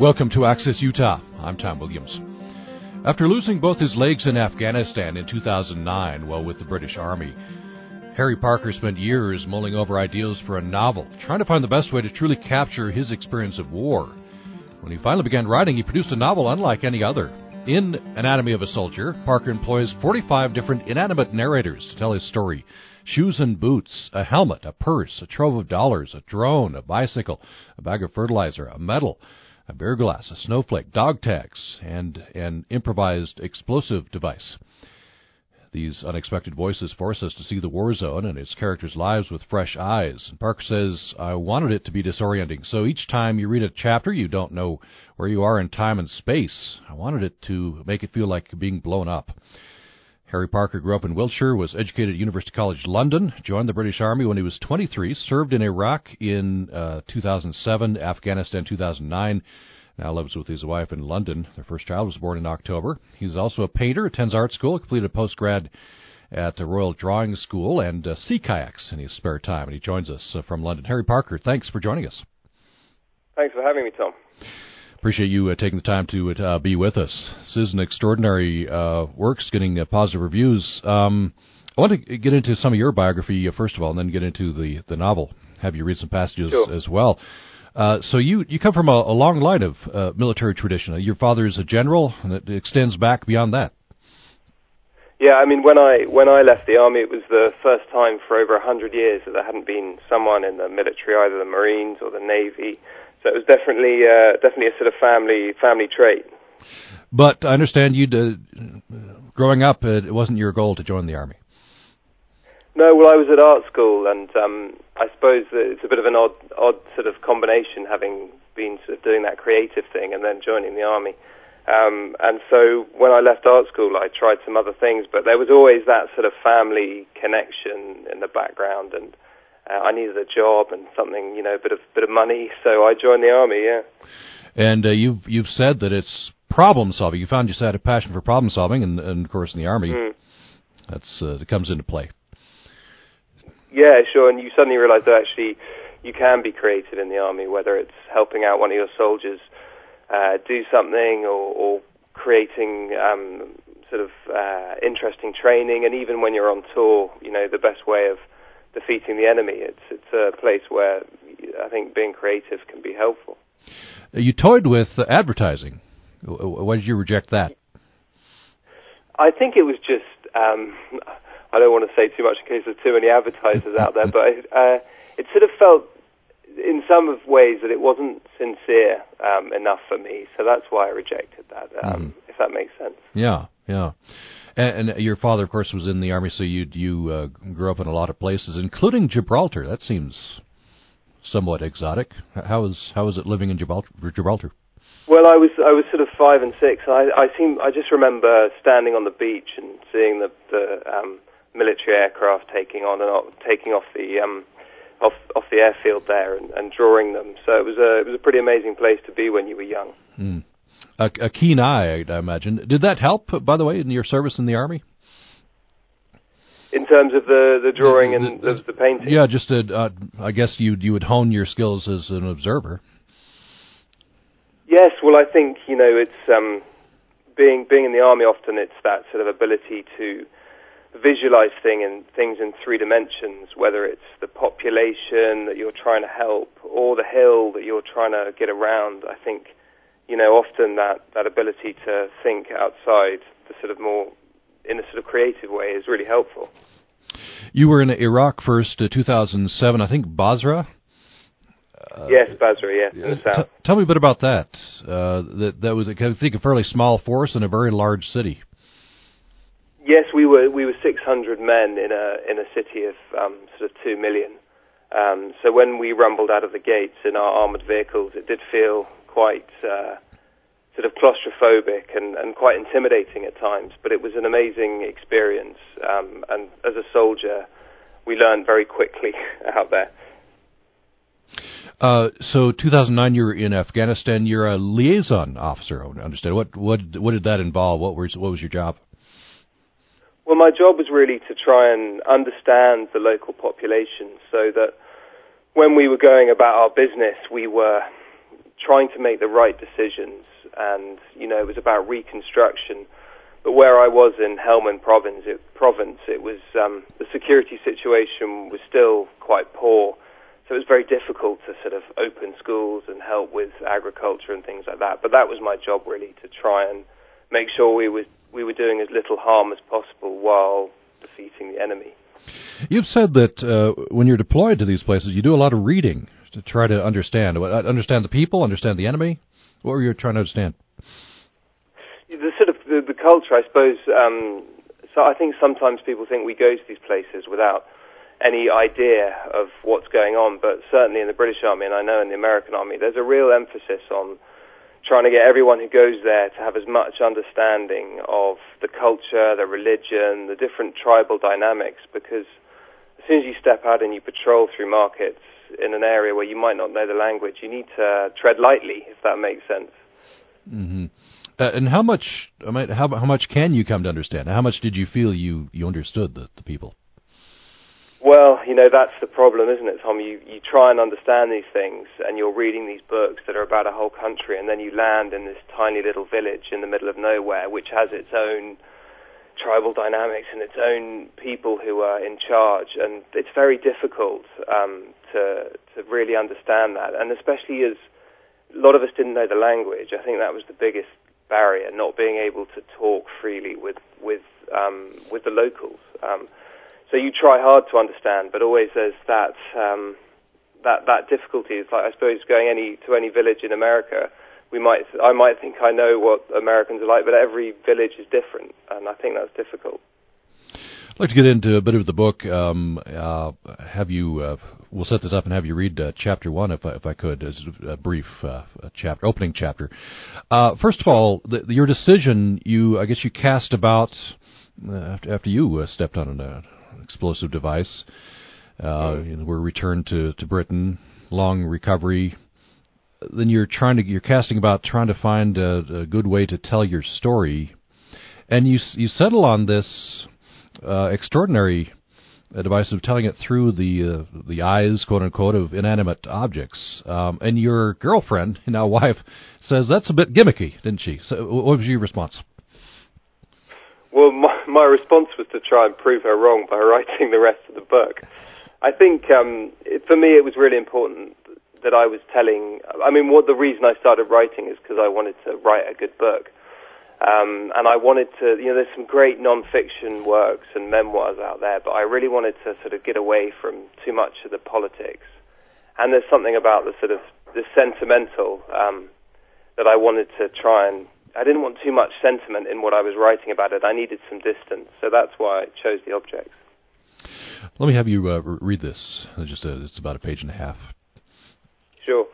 Welcome to Access Utah. I'm Tom Williams. After losing both his legs in Afghanistan in 2009 while with the British Army, Harry Parker spent years mulling over ideas for a novel, trying to find the best way to truly capture his experience of war. When he finally began writing, he produced a novel unlike any other. In Anatomy of a Soldier, Parker employs 45 different inanimate narrators to tell his story shoes and boots, a helmet, a purse, a trove of dollars, a drone, a bicycle, a bag of fertilizer, a medal, a beer glass, a snowflake, dog tags, and an improvised explosive device. These unexpected voices force us to see the war zone and its characters' lives with fresh eyes. Parker says, I wanted it to be disorienting. So each time you read a chapter, you don't know where you are in time and space. I wanted it to make it feel like being blown up. Harry Parker grew up in Wiltshire, was educated at University College London, joined the British Army when he was 23, served in Iraq in uh, 2007, Afghanistan 2009, now lives with his wife in London. Their first child was born in October. He's also a painter, attends art school, completed a postgrad at the Royal Drawing School, and uh, sea kayaks in his spare time. And he joins us uh, from London. Harry Parker, thanks for joining us. Thanks for having me, Tom. Appreciate you uh, taking the time to uh, be with us. This is an extraordinary uh, works, getting uh, positive reviews. Um, I want to get into some of your biography uh, first of all, and then get into the the novel. Have you read some passages sure. as well? Uh, so you you come from a, a long line of military tradition. Your father is a general, and it extends back beyond that. Yeah, I mean, when I when I left the army, it was the first time for over a hundred years that there hadn't been someone in the military, either the Marines or the Navy, so it was definitely uh, definitely a sort of family family trait. But I understand you uh, growing up, it wasn't your goal to join the army. No, well, I was at art school, and um, I suppose it's a bit of an odd odd sort of combination, having been sort of doing that creative thing and then joining the army. Um, and so when I left art school, I tried some other things, but there was always that sort of family connection in the background, and uh, I needed a job and something, you know, a bit of bit of money, so I joined the army. Yeah. And uh, you've you've said that it's problem solving. You found you had a passion for problem solving, and, and of course in the army, mm. that's uh, that comes into play. Yeah, sure. And you suddenly realise that actually you can be creative in the army, whether it's helping out one of your soldiers uh, do something or, or creating um, sort of uh, interesting training, and even when you're on tour, you know, the best way of defeating the enemy. It's it's a place where I think being creative can be helpful. You toyed with advertising. Why did you reject that? I think it was just um, I don't want to say too much in case there's too many advertisers out there, but uh, it sort of felt in some of ways that it wasn't sincere um, enough for me. So that's why I rejected that. Um, mm. If that makes sense. Yeah, yeah. And, and, your father, of course, was in the army, so you you uh, grew up in a lot of places, including Gibraltar. That seems somewhat exotic. How is how is it living in Gibraltar? Gibraltar? Well, I was I was sort of five and six. I I seem I just remember standing on the beach and seeing the the um, military aircraft taking on and off, taking off the um, off off the airfield there and, and drawing them. So it was a it was a pretty amazing place to be when you were young. Mm a, a keen eye, I imagine. Did that help, by the way, in your service in the army? In terms of the the drawing and the, the, painting. Yeah, just to, uh, I guess you you would hone your skills as an observer. Yes, well, I think you know it's um, being being in the army. Often it's that sort of ability to visualize thing in, things in three dimensions, whether it's the population that you're trying to help or the hill that you're trying to get around. I think you know, often that, that ability to think outside the sort of more in a sort of creative way is really helpful. You were in Iraq first, uh, 2007, I think Basra. Uh, yes, Basra. Yes, in. T- tell me a bit about that. Uh, that that was, I think, a fairly small force in a very large city. Yes, we were we were 600 men in a in a city of um, sort of two million. Um, so when we rumbled out of the gates in our armored vehicles, it did feel quite uh, sort of claustrophobic and, and quite intimidating at times. But it was an amazing experience, um, and as a soldier, we learned very quickly out there. Uh, so 2009, you're in Afghanistan. You're a liaison officer. I understand. What what what did that involve? What was what was your job? Well, my job was really to try and understand the local population, so that when we were going about our business, we were trying to make the right decisions, and you know, it was about reconstruction. But where I was in Helmand province, it, province, it was um, the security situation was still quite poor, so it was very difficult to sort of open schools and help with agriculture and things like that. But that was my job really to try and make sure we was we were doing as little harm as possible while defeating the enemy. You've said that uh, when you're deployed to these places, you do a lot of reading to try to understand uh, understand the people, understand the enemy. What were you trying to understand? The sort of the, the culture, I suppose. Um, so I think sometimes people think we go to these places without any idea of what's going on, but certainly in the British Army, and I know in the American Army, there's a real emphasis on trying to get everyone who goes there to have as much understanding of the culture, the religion, the different tribal dynamics, because as soon as you step out and you patrol through markets in an area where you might not know the language, you need to tread lightly, if that makes sense. Mm-hmm. Uh, and how much? I mean, how how much can you come to understand? How much did you feel you you understood the, the people? Well, you know, that's the problem, isn't it, Tom? You, you try and understand these things, and you're reading these books that are about a whole country, and then you land in this tiny little village in the middle of nowhere, which has its own tribal dynamics and its own people who are in charge, and it's very difficult um, to to really understand that, and especially as a lot of us didn't know the language. I think that was the biggest barrier, not being able to talk freely with with um, with the locals. Um, so you try hard to understand, but always there's that um, that that difficulty. It's like I suppose going any to any village in America, we might I might think I know what Americans are like, but every village is different, and I think that's difficult. I'd like to get into a bit of the book. Um, uh, have you? Uh, we'll set this up and have you read uh, chapter one, if I, if I could, as a brief uh, chapter, opening chapter. Uh, first of all, the, your decision. You, I guess, you cast about uh, after, after you stepped on an explosive device. Uh, you know, we're returned to, to Britain, long recovery. Then you're trying to you're casting about trying to find a, a good way to tell your story, and you you settle on this uh, extraordinary device of telling it through the uh, the eyes, quote unquote, of inanimate objects. Um, and your girlfriend, now wife, says that's a bit gimmicky, didn't she? So, what was your response? Well, my, my response was to try and prove her wrong by writing the rest of the book. I think um, it, for me it was really important that I was telling. I mean, what the reason I started writing is because I wanted to write a good book, um, and I wanted to. You know, there's some great non-fiction works and memoirs out there, but I really wanted to sort of get away from too much of the politics. And there's something about the sort of the sentimental um, that I wanted to try and I didn't want too much sentiment in what I was writing about it. I needed some distance, so that's why I chose the objects. Let me have you uh, read this. Just a, it's about a page and a half. Sure.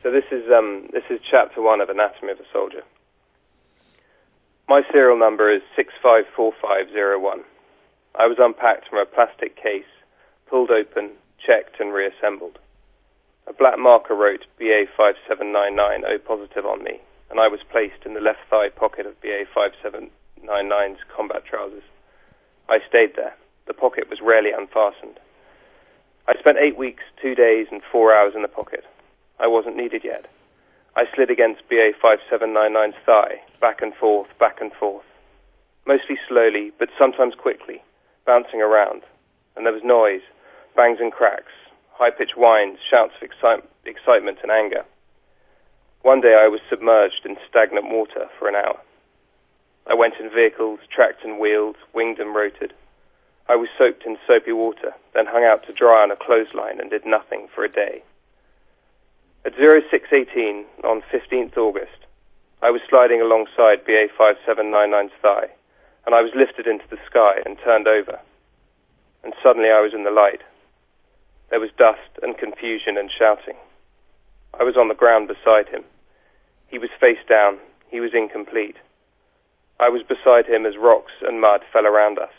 So this is um, this is chapter one of Anatomy of a Soldier. My serial number is six five four five zero one. I was unpacked from a plastic case, pulled open, checked, and reassembled. A black marker wrote BA five seven nine nine O positive on me and I was placed in the left thigh pocket of BA 5799's combat trousers. I stayed there. The pocket was rarely unfastened. I spent eight weeks, two days, and four hours in the pocket. I wasn't needed yet. I slid against BA 5799's thigh, back and forth, back and forth. Mostly slowly, but sometimes quickly, bouncing around. And there was noise, bangs and cracks, high pitched whines, shouts of excite- excitement and anger. One day I was submerged in stagnant water for an hour. I went in vehicles, tracked and wheeled, winged and rotated. I was soaked in soapy water, then hung out to dry on a clothesline and did nothing for a day. At 0618 on 15th August, I was sliding alongside BA 5799's thigh, and I was lifted into the sky and turned over. And suddenly I was in the light. There was dust and confusion and shouting. I was on the ground beside him. He was face down. He was incomplete. I was beside him as rocks and mud fell around us.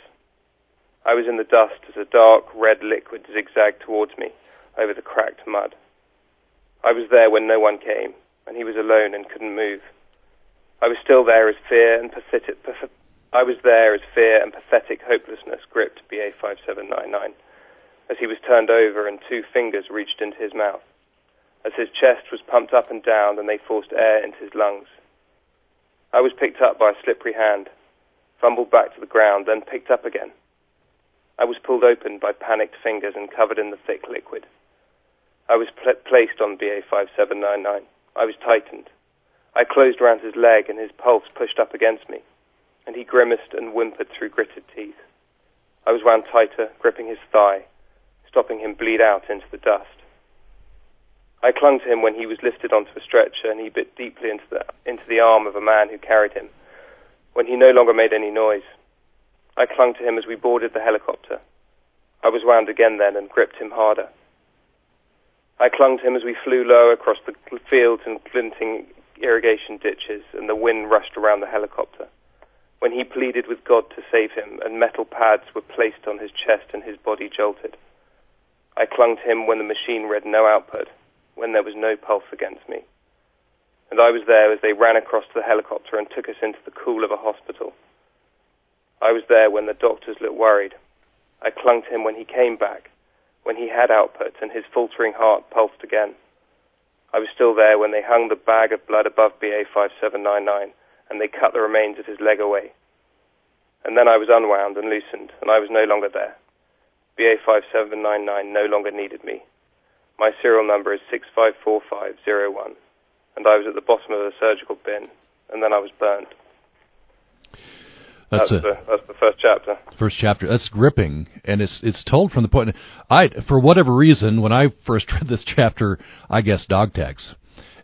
I was in the dust as a dark red liquid zigzagged towards me over the cracked mud. I was there when no one came, and he was alone and couldn't move. I was still there as fear and pathetic. I was there as fear and pathetic hopelessness gripped BA 5799 as he was turned over and two fingers reached into his mouth. as his chest was pumped up and down and they forced air into his lungs. I was picked up by a slippery hand, fumbled back to the ground, then picked up again. I was pulled open by panicked fingers and covered in the thick liquid. I was pl- placed on BA 5799. I was tightened. I closed round his leg and his pulse pushed up against me, and he grimaced and whimpered through gritted teeth. I was wound tighter, gripping his thigh, stopping him bleed out into the dust. I clung to him when he was lifted onto a stretcher and he bit deeply into the, into the arm of a man who carried him, when he no longer made any noise. I clung to him as we boarded the helicopter. I was wound again then and gripped him harder. I clung to him as we flew low across the fields and glinting irrigation ditches, and the wind rushed around the helicopter. When he pleaded with God to save him, and metal pads were placed on his chest and his body jolted. I clung to him when the machine read no output, when there was no pulse against me. And I was there as they ran across to the helicopter and took us into the cool of a hospital. I was there when the doctors looked worried. I clung to him when he came back, when he had output and his faltering heart pulsed again. I was still there when they hung the bag of blood above BA 5799 and they cut the remains of his leg away. And then I was unwound and loosened, and I was no longer there. BA 5799 no longer needed me. My serial number is 654501, and I was at the bottom of a surgical bin, and then I was burned. That's, that's, the, that's the first chapter. First chapter. That's gripping, and it's it's told from the point. I, for whatever reason, when I first read this chapter, I guessed dog tags,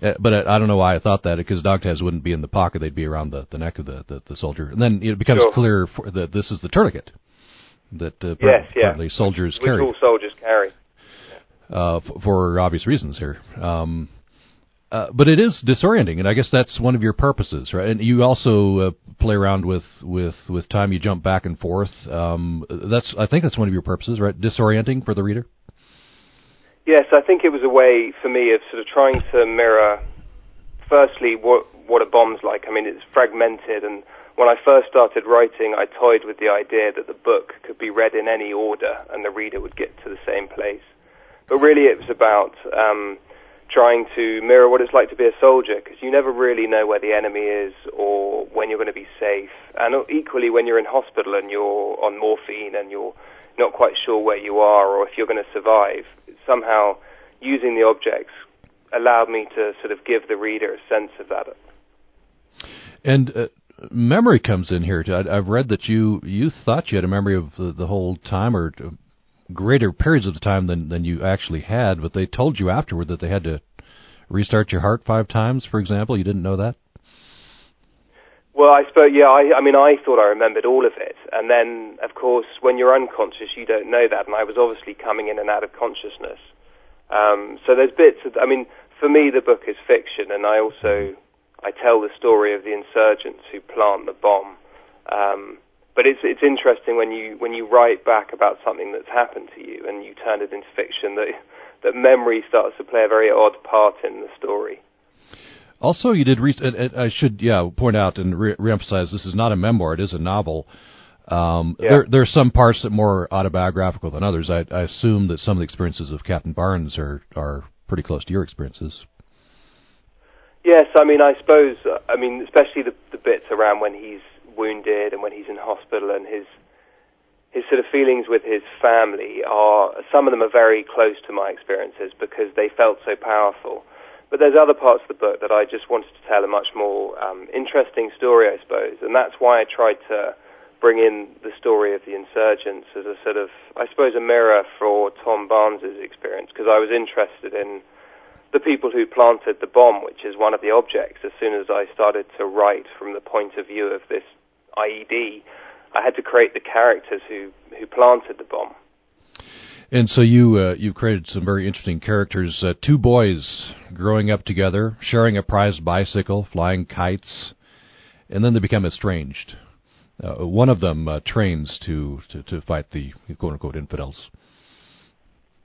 uh, but I, I don't know why I thought that because dog tags wouldn't be in the pocket; they'd be around the, the neck of the, the, the soldier. And then it becomes sure. clear for, that this is the tourniquet that uh, yes, apparently yeah. soldiers Which carry. all soldiers carry. Uh, f- for obvious reasons here. Um, uh, but it is disorienting, and I guess that's one of your purposes, right? And you also uh, play around with, with, with time. You jump back and forth. Um, that's I think that's one of your purposes, right? Disorienting for the reader. Yes, I think it was a way for me of sort of trying to mirror, firstly, what what a bomb's like. I mean, it's fragmented, and when I first started writing, I toyed with the idea that the book could be read in any order, and the reader would get to the same place. But really, it was about um, trying to mirror what it's like to be a soldier because you never really know where the enemy is or when you're going to be safe. And equally, when you're in hospital and you're on morphine and you're not quite sure where you are or if you're going to survive, somehow using the objects allowed me to sort of give the reader a sense of that. And uh, memory comes in here. I, have read that you you thought you had a memory of the, the whole time, or greater periods of the time than than you actually had, but they told you afterward that they had to restart your heart five times, for example. You didn't know that? Well, I suppose, yeah, I, I mean, I thought I remembered all of it. And then, of course, when you're unconscious, you don't know that. And I was obviously coming in and out of consciousness. Um, so there's bits of, I mean, for me, the book is fiction. And I also, I tell the story of the insurgents who plant the bomb. Um, but it's it's interesting when you when you write back about something that's happened to you and you turn it into fiction that that memory starts to play a very odd part in the story. Also, you did. Re- I should yeah point out and re- reemphasize this is not a memoir; it is a novel. Um, yeah. There there are some parts that are more autobiographical than others. I, I assume that some of the experiences of Captain Barnes are are pretty close to your experiences. Yes, I mean, I suppose, I mean, especially the, the bits around when he's wounded and when he's in hospital and his his sort of feelings with his family are some of them are very close to my experiences because they felt so powerful. But there's other parts of the book that I just wanted to tell a much more um, interesting story, I suppose, and that's why I tried to bring in the story of the insurgents as a sort of, I suppose, a mirror for Tom Barnes's experience because I was interested in the people who planted the bomb, which is one of the objects. As soon as I started to write from the point of view of this IED, I had to create the characters who who planted the bomb. And so you uh, you created some very interesting characters. Uh, two boys growing up together, sharing a prized bicycle, flying kites, and then they become estranged. Uh, one of them uh, trains to, to, to fight the quote unquote infidels.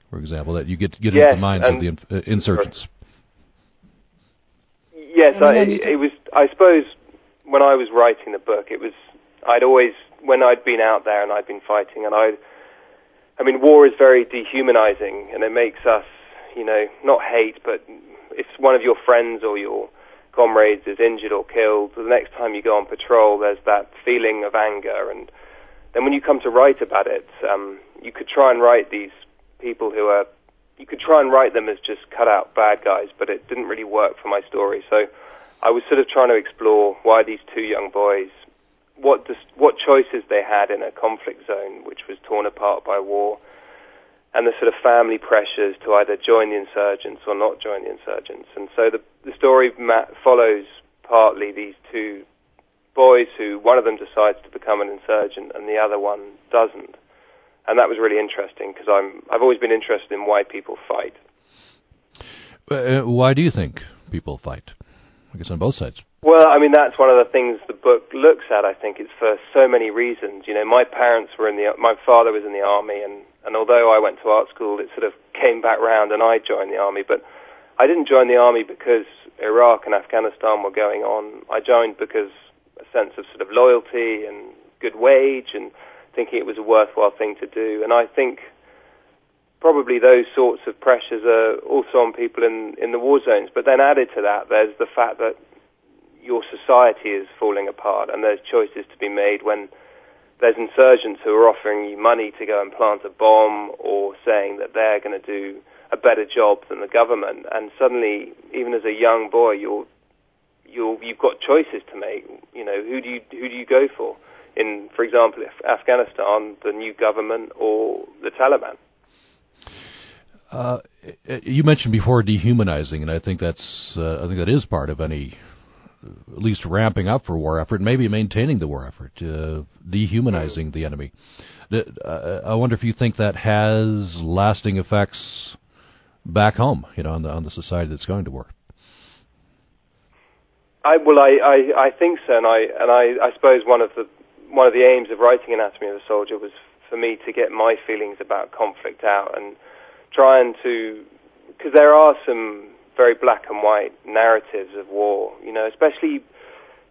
For example, that you get get yes, into the minds of the in, uh, insurgents. Yes, I, it was. I suppose when I was writing the book, it was I'd always when I'd been out there and I'd been fighting, and I, I mean, war is very dehumanizing, and it makes us you know, not hate, but if one of your friends or your comrades is injured or killed, the next time you go on patrol, there's that feeling of anger. And then when you come to write about it, um, you could try and write these people who are, you could try and write them as just cut out bad guys, but it didn't really work for my story. So I was sort of trying to explore why these two young boys, what dis- what choices they had in a conflict zone which was torn apart by war and the sort of family pressures to either join the insurgents or not join the insurgents. And so the, the story follows partly these two boys who one of them decides to become an insurgent and the other one doesn't. And that was really interesting because I'm I've always been interested in why people fight. Uh, why do you think people fight? I guess on both sides. Well, I mean that's one of the things the book looks at. I think it's for so many reasons. You know, my parents were in the my father was in the army and and although I went to art school, it sort of came back round and I joined the army. But I didn't join the army because Iraq and Afghanistan were going on. I joined because a sense of sort of loyalty and good wage and thinking it was a worthwhile thing to do. And I think probably those sorts of pressures are also on people in, in the war zones. But then added to that, there's the fact that your society is falling apart and there's choices to be made when there's insurgents who are offering you money to go and plant a bomb or saying that they're going to do a better job than the government. And suddenly, even as a young boy, you're you're you've got choices to make. You know, who do you who do you go for? In, for example, if Afghanistan, the new government or the Taliban. Uh, you mentioned before dehumanizing, and I think that's uh, I think that is part of any at least ramping up for war effort, maybe maintaining the war effort, uh, dehumanizing the enemy. Uh, I wonder if you think that has lasting effects back home, you know, on the on the society that's going to war. I well, I, I, I think so, and I and I, I suppose one of the one of the aims of writing Anatomy of a Soldier was for me to get my feelings about conflict out and trying to because there are some very black and white narratives of war, you know, especially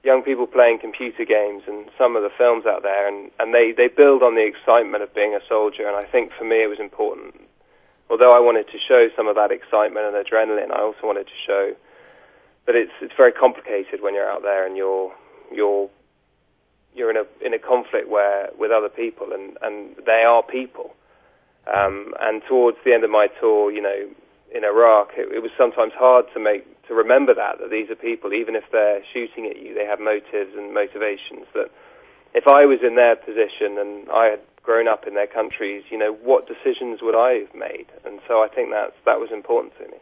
young people playing computer games and some of the films out there, and, and they, they build on the excitement of being a soldier. And I think for me it was important. Although I wanted to show some of that excitement and adrenaline, I also wanted to show that it's it's very complicated when you're out there and you're you're you're in a in a conflict where with other people and and they are people. Um, and towards the end of my tour, you know, in Iraq, it, it was sometimes hard to make to remember that that these are people, even if they're shooting at you, they have motives and motivations. That if I was in their position and I had grown up in their countries, you know, what decisions would I have made? And so I think that that was important to me.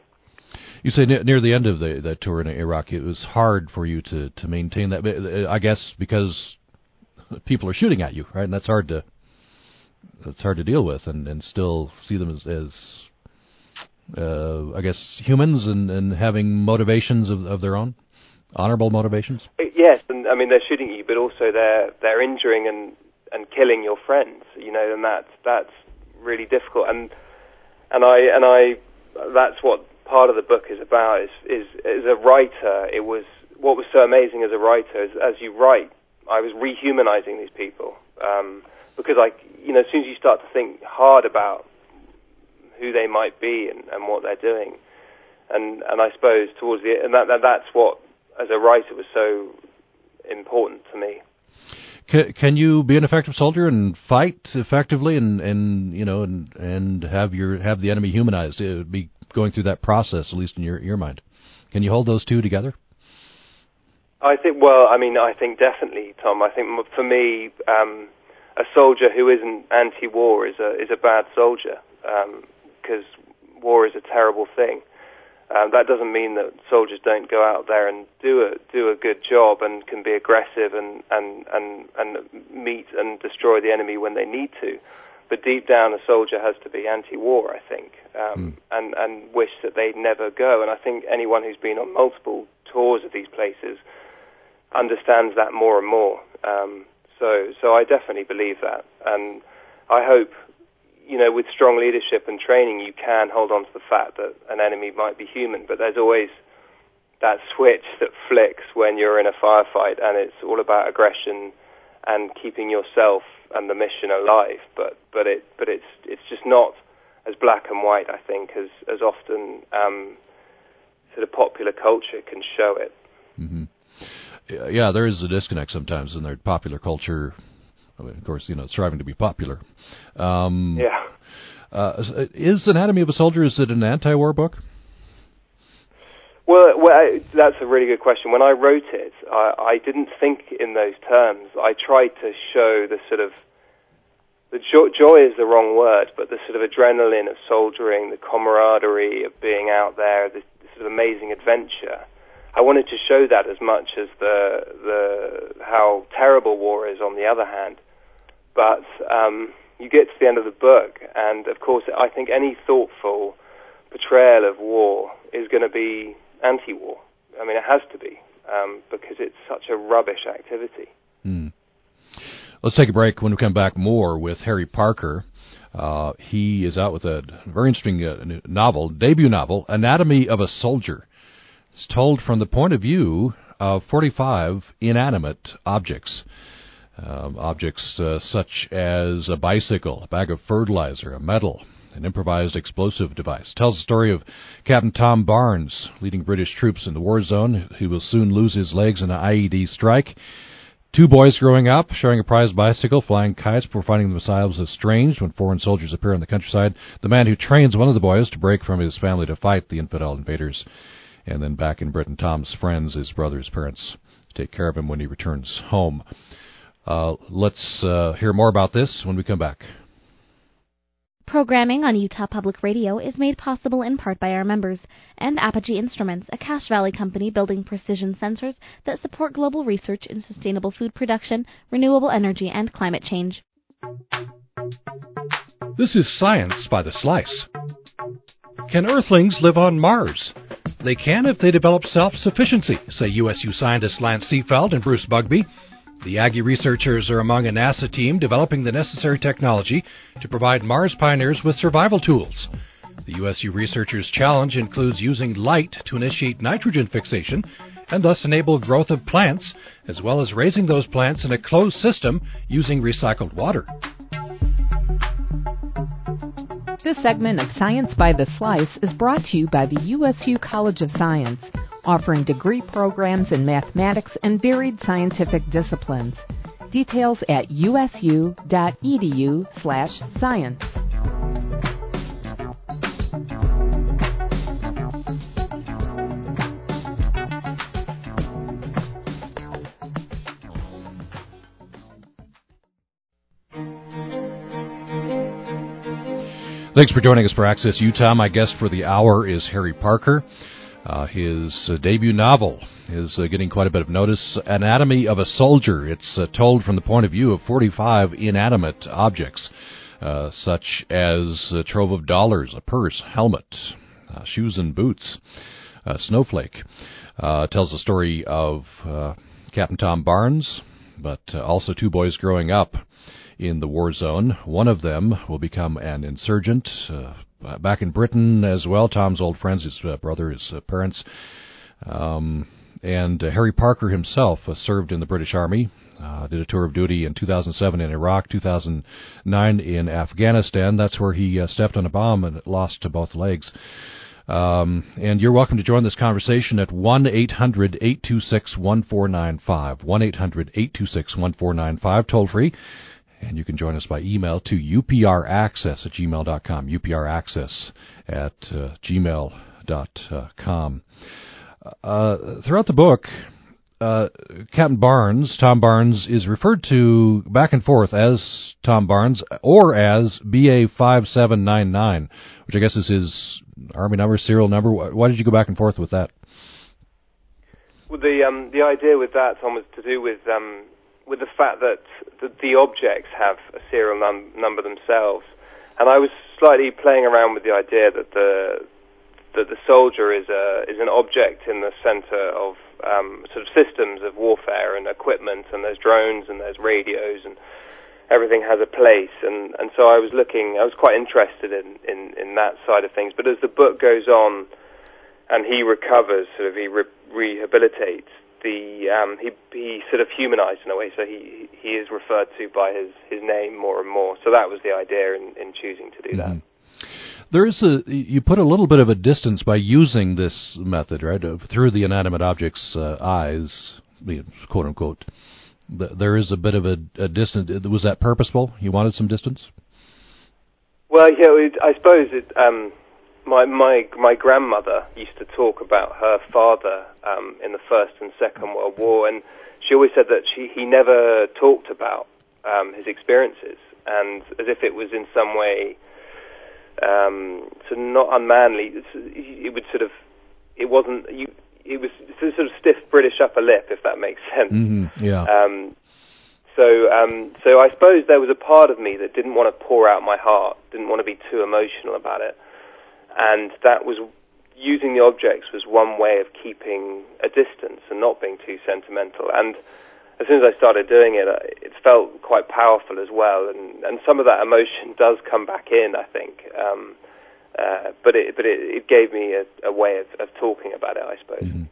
You say near, near the end of the, the tour in Iraq, it was hard for you to, to maintain that. I guess because people are shooting at you, right? And that's hard to that's hard to deal with, and, and still see them as, as uh, I guess, humans and, and having motivations of, of their own, honorable motivations? Uh, yes, and I mean they're shooting you, but also they're they're injuring and and killing your friends. You know, and that's that's really difficult. And and I and I that's what part of the book is about. Is is as a writer, it was what was so amazing as a writer is as you write, I was rehumanizing these people um, because I, you know, as soon as you start to think hard about who they might be and, and what they're doing. And and I suppose towards the and that, that that's what as a writer was so important to me. Can, can you be an effective soldier and fight effectively and, and you know and and have your have the enemy humanized? It would be going through that process, at least in your your mind. Can you hold those two together? I think. Well, I mean, I think definitely, Tom. I think for me, um, a soldier who isn't anti-war is a is a bad soldier. Um, because war is a terrible thing. Um, that doesn't mean that soldiers don't go out there and do a do a good job and can be aggressive and and and and meet and destroy the enemy when they need to. But deep down, a soldier has to be anti-war, I think, um, mm. and and wish that they'd never go. And I think anyone who's been on multiple tours of these places understands that more and more. Um, so so I definitely believe that, and I hope you know, with strong leadership and training, you can hold on to the fact that an enemy might be human, but there's always that switch that flicks when you're in a firefight, and it's all about aggression and keeping yourself and the mission alive. But but it but it's it's just not as black and white. I think as as often um, sort of popular culture can show it. Mm-hmm. Yeah, there is a disconnect sometimes in their popular culture. I mean, of course, you know, striving to be popular. Um, yeah. Uh, is Anatomy of a Soldier is it an anti-war book? Well, well I, that's a really good question. When I wrote it, I, I didn't think in those terms. I tried to show the sort of the joy, joy is the wrong word, but the sort of adrenaline of soldiering, the camaraderie of being out there, the, the sort of amazing adventure. I wanted to show that as much as the the how terrible war is on the other hand. But um, you get to the end of the book, and of course, I think any thoughtful portrayal of war is going to be anti-war. I mean, it has to be um, because it's such a rubbish activity. Mm. Let's take a break. When we come back, more with Harry Parker. Uh, he is out with a very interesting uh, novel, debut novel, Anatomy of a Soldier. It's told from the point of view of 45 inanimate objects. Um, objects uh, such as a bicycle, a bag of fertilizer, a medal, an improvised explosive device. Tells the story of Captain Tom Barnes leading British troops in the war zone. He will soon lose his legs in an IED strike. Two boys growing up, sharing a prized bicycle, flying kites before finding themselves estranged when foreign soldiers appear on the countryside. The man who trains one of the boys to break from his family to fight the infidel invaders. And then back in Britain, Tom's friends, his brother's parents, take care of him when he returns home. Uh, let's uh, hear more about this when we come back. Programming on Utah Public Radio is made possible in part by our members and Apogee Instruments, a Cache Valley company building precision sensors that support global research in sustainable food production, renewable energy, and climate change. This is Science by the Slice. Can Earthlings live on Mars? They can if they develop self sufficiency, say USU scientists Lance Seefeldt and Bruce Bugbee. The Aggie researchers are among a NASA team developing the necessary technology to provide Mars pioneers with survival tools. The USU researchers' challenge includes using light to initiate nitrogen fixation and thus enable growth of plants, as well as raising those plants in a closed system using recycled water. This segment of Science by the Slice is brought to you by the USU College of Science offering degree programs in mathematics and varied scientific disciplines. Details at usu.edu/science. Thanks for joining us for Access Utah. My guest for the hour is Harry Parker. Uh, his uh, debut novel is uh, getting quite a bit of notice. Anatomy of a Soldier. It's uh, told from the point of view of 45 inanimate objects, uh, such as a trove of dollars, a purse, helmet, uh, shoes and boots, snowflake. tells the story of Captain Tom Barnes, but also two boys growing up in the war zone. One of them will become an insurgent, uh, back in Britain as well. Tom's old friends, his uh, brother, his uh, parents, um, and uh, Harry Parker himself uh, served in the British Army. Uh, did a tour of duty in 2007 in Iraq, 2009 in Afghanistan. That's where he stepped on a bomb and lost both legs. Um, and you're welcome to join this conversation at 1 800 826 1495. 1 800 826 1495, toll free. And you can join us by email to upraccess at gmail.com, upraccess at uh, gmail.com. Uh, throughout the book, uh, Captain Barnes, Tom Barnes, is referred to back and forth as Tom Barnes or as BA 5799, which I guess is his Army number, serial number. Why did you go back and forth with that? Well, the um, the idea with that, Tom, was to do with um, with the fact that the, the objects have a serial num- number themselves. And I was slightly playing around with the idea that the that the soldier is a is an object in the center of um, sort of systems of warfare and equipment, and there's drones and there's radios and everything has a place. And and so I was looking, I was quite interested in in, in that side of things. But as the book goes on, and he recovers, sort of he re- rehabilitates, the um, he he sort of humanized in a way, so he he is referred to by his his name more and more. So that was the idea in, in choosing to do mm-hmm. that. There is a you put a little bit of a distance by using this method, right? Through the inanimate object's uh, eyes, quote unquote. There is a bit of a, a distance. Was that purposeful? You wanted some distance? Well, yeah, it, I suppose it. Um, my my my grandmother used to talk about her father um, in the First and Second World War, and she always said that she he never talked about um, his experiences, and as if it was in some way um, so not unmanly. It would sort of, it wasn't you. It was sort of stiff British upper lip, if that makes sense. Mm-hmm, yeah. Um, so, um, so I suppose there was a part of me that didn't want to pour out my heart, didn't want to be too emotional about it, and that was using the objects was one way of keeping a distance and not being too sentimental. And as soon as I started doing it, uh, it felt quite powerful as well, and, and some of that emotion does come back in, I think. Um, uh, but it, but it, it gave me a, a way of, of, talking about it, I suppose. Mm-hmm.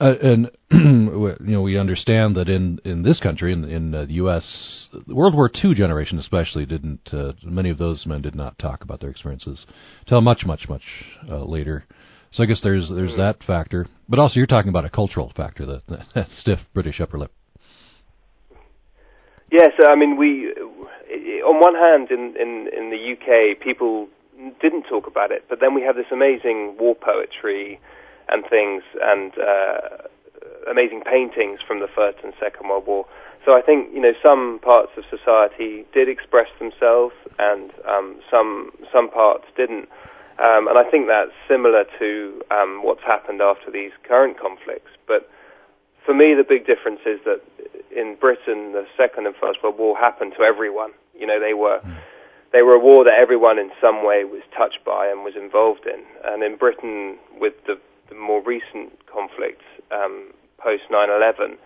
Uh, and you know, we understand that in, in this country, in, in uh, the U.S., World War II generation especially didn't. Uh, many of those men did not talk about their experiences till much, much, much uh, later. So I guess there's there's that factor, but also you're talking about a cultural factor, that stiff British upper lip. Yes, I mean we. On one hand, in, in in the UK, people didn't talk about it, but then we have this amazing war poetry and things, and uh, amazing paintings from the First and Second World War. So I think you know some parts of society did express themselves, and um, some some parts didn't. Um, and I think that's similar to um, what's happened after these current conflicts. But for me, the big difference is that in Britain, the Second and First World War happened to everyone. You know, they were mm. they were a war that everyone in some way was touched by and was involved in. And in Britain, with the, the more recent conflicts um, post 9/11,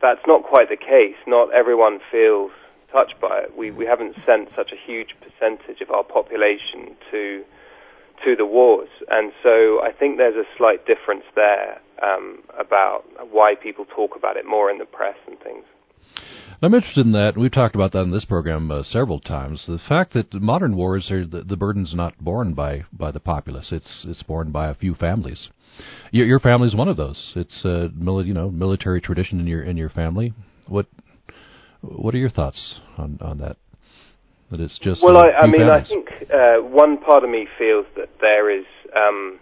that's not quite the case. Not everyone feels touched by it. We we haven't sent such a huge percentage of our population to to the wars, and so I think there's a slight difference there um, about why people talk about it more in the press and things. I'm interested in that. We've talked about that in this program uh, several times. The fact that modern wars are the, the burden's not borne by by the populace; it's it's borne by a few families. Your, your family is one of those. It's a mili- you know military tradition in your in your family. What what are your thoughts on on that? That it's just well, I, I mean, families. I think uh, one part of me feels that there is um,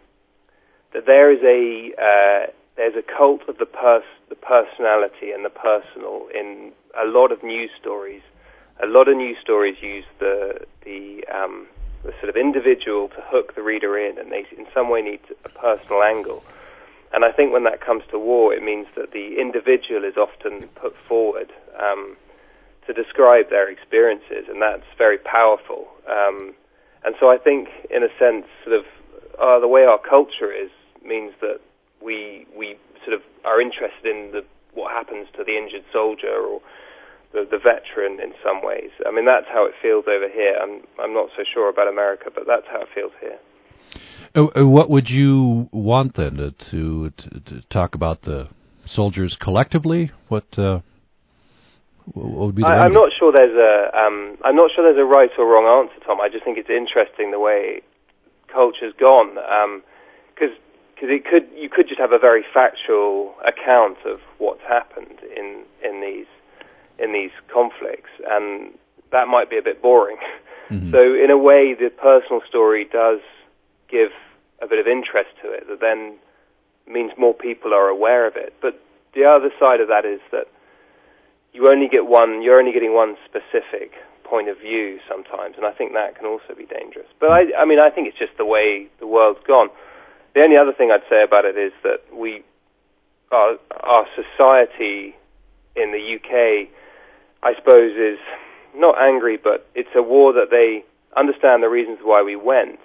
that there is a uh, there's a cult of the pers- the personality and the personal in a lot of news stories. A lot of news stories use the the um, the sort of individual to hook the reader in, and they in some way need a personal angle. And I think when that comes to war, it means that the individual is often put forward um, to describe their experiences, and that's very powerful. Um, and so I think, in a sense, sort of uh, the way our culture is means that we we sort of are interested in the what happens to the injured soldier or the, the veteran in some ways. I mean, that's how it feels over here. I'm I'm not so sure about America, but that's how it feels here. Uh, uh what would you want then to, to, to talk about the soldiers collectively? What uh, what would be? The I, am not sure there's a um, I'm not sure there's a right or wrong answer, Tom. I just think it's interesting the way culture's gone. Because um, because it could you could just have a very factual account of what's happened in in these in these conflicts, and that might be a bit boring. Mm-hmm. So in a way, the personal story does give a bit of interest to it that then means more people are aware of it. But the other side of that is that you only get one. You're only getting one specific point of view sometimes, and I think that can also be dangerous. But I, I mean, I think it's just the way the world's gone. The only other thing I'd say about it is that we, our, our society in the UK, I suppose, is not angry, but it's a war that they understand the reasons why we went,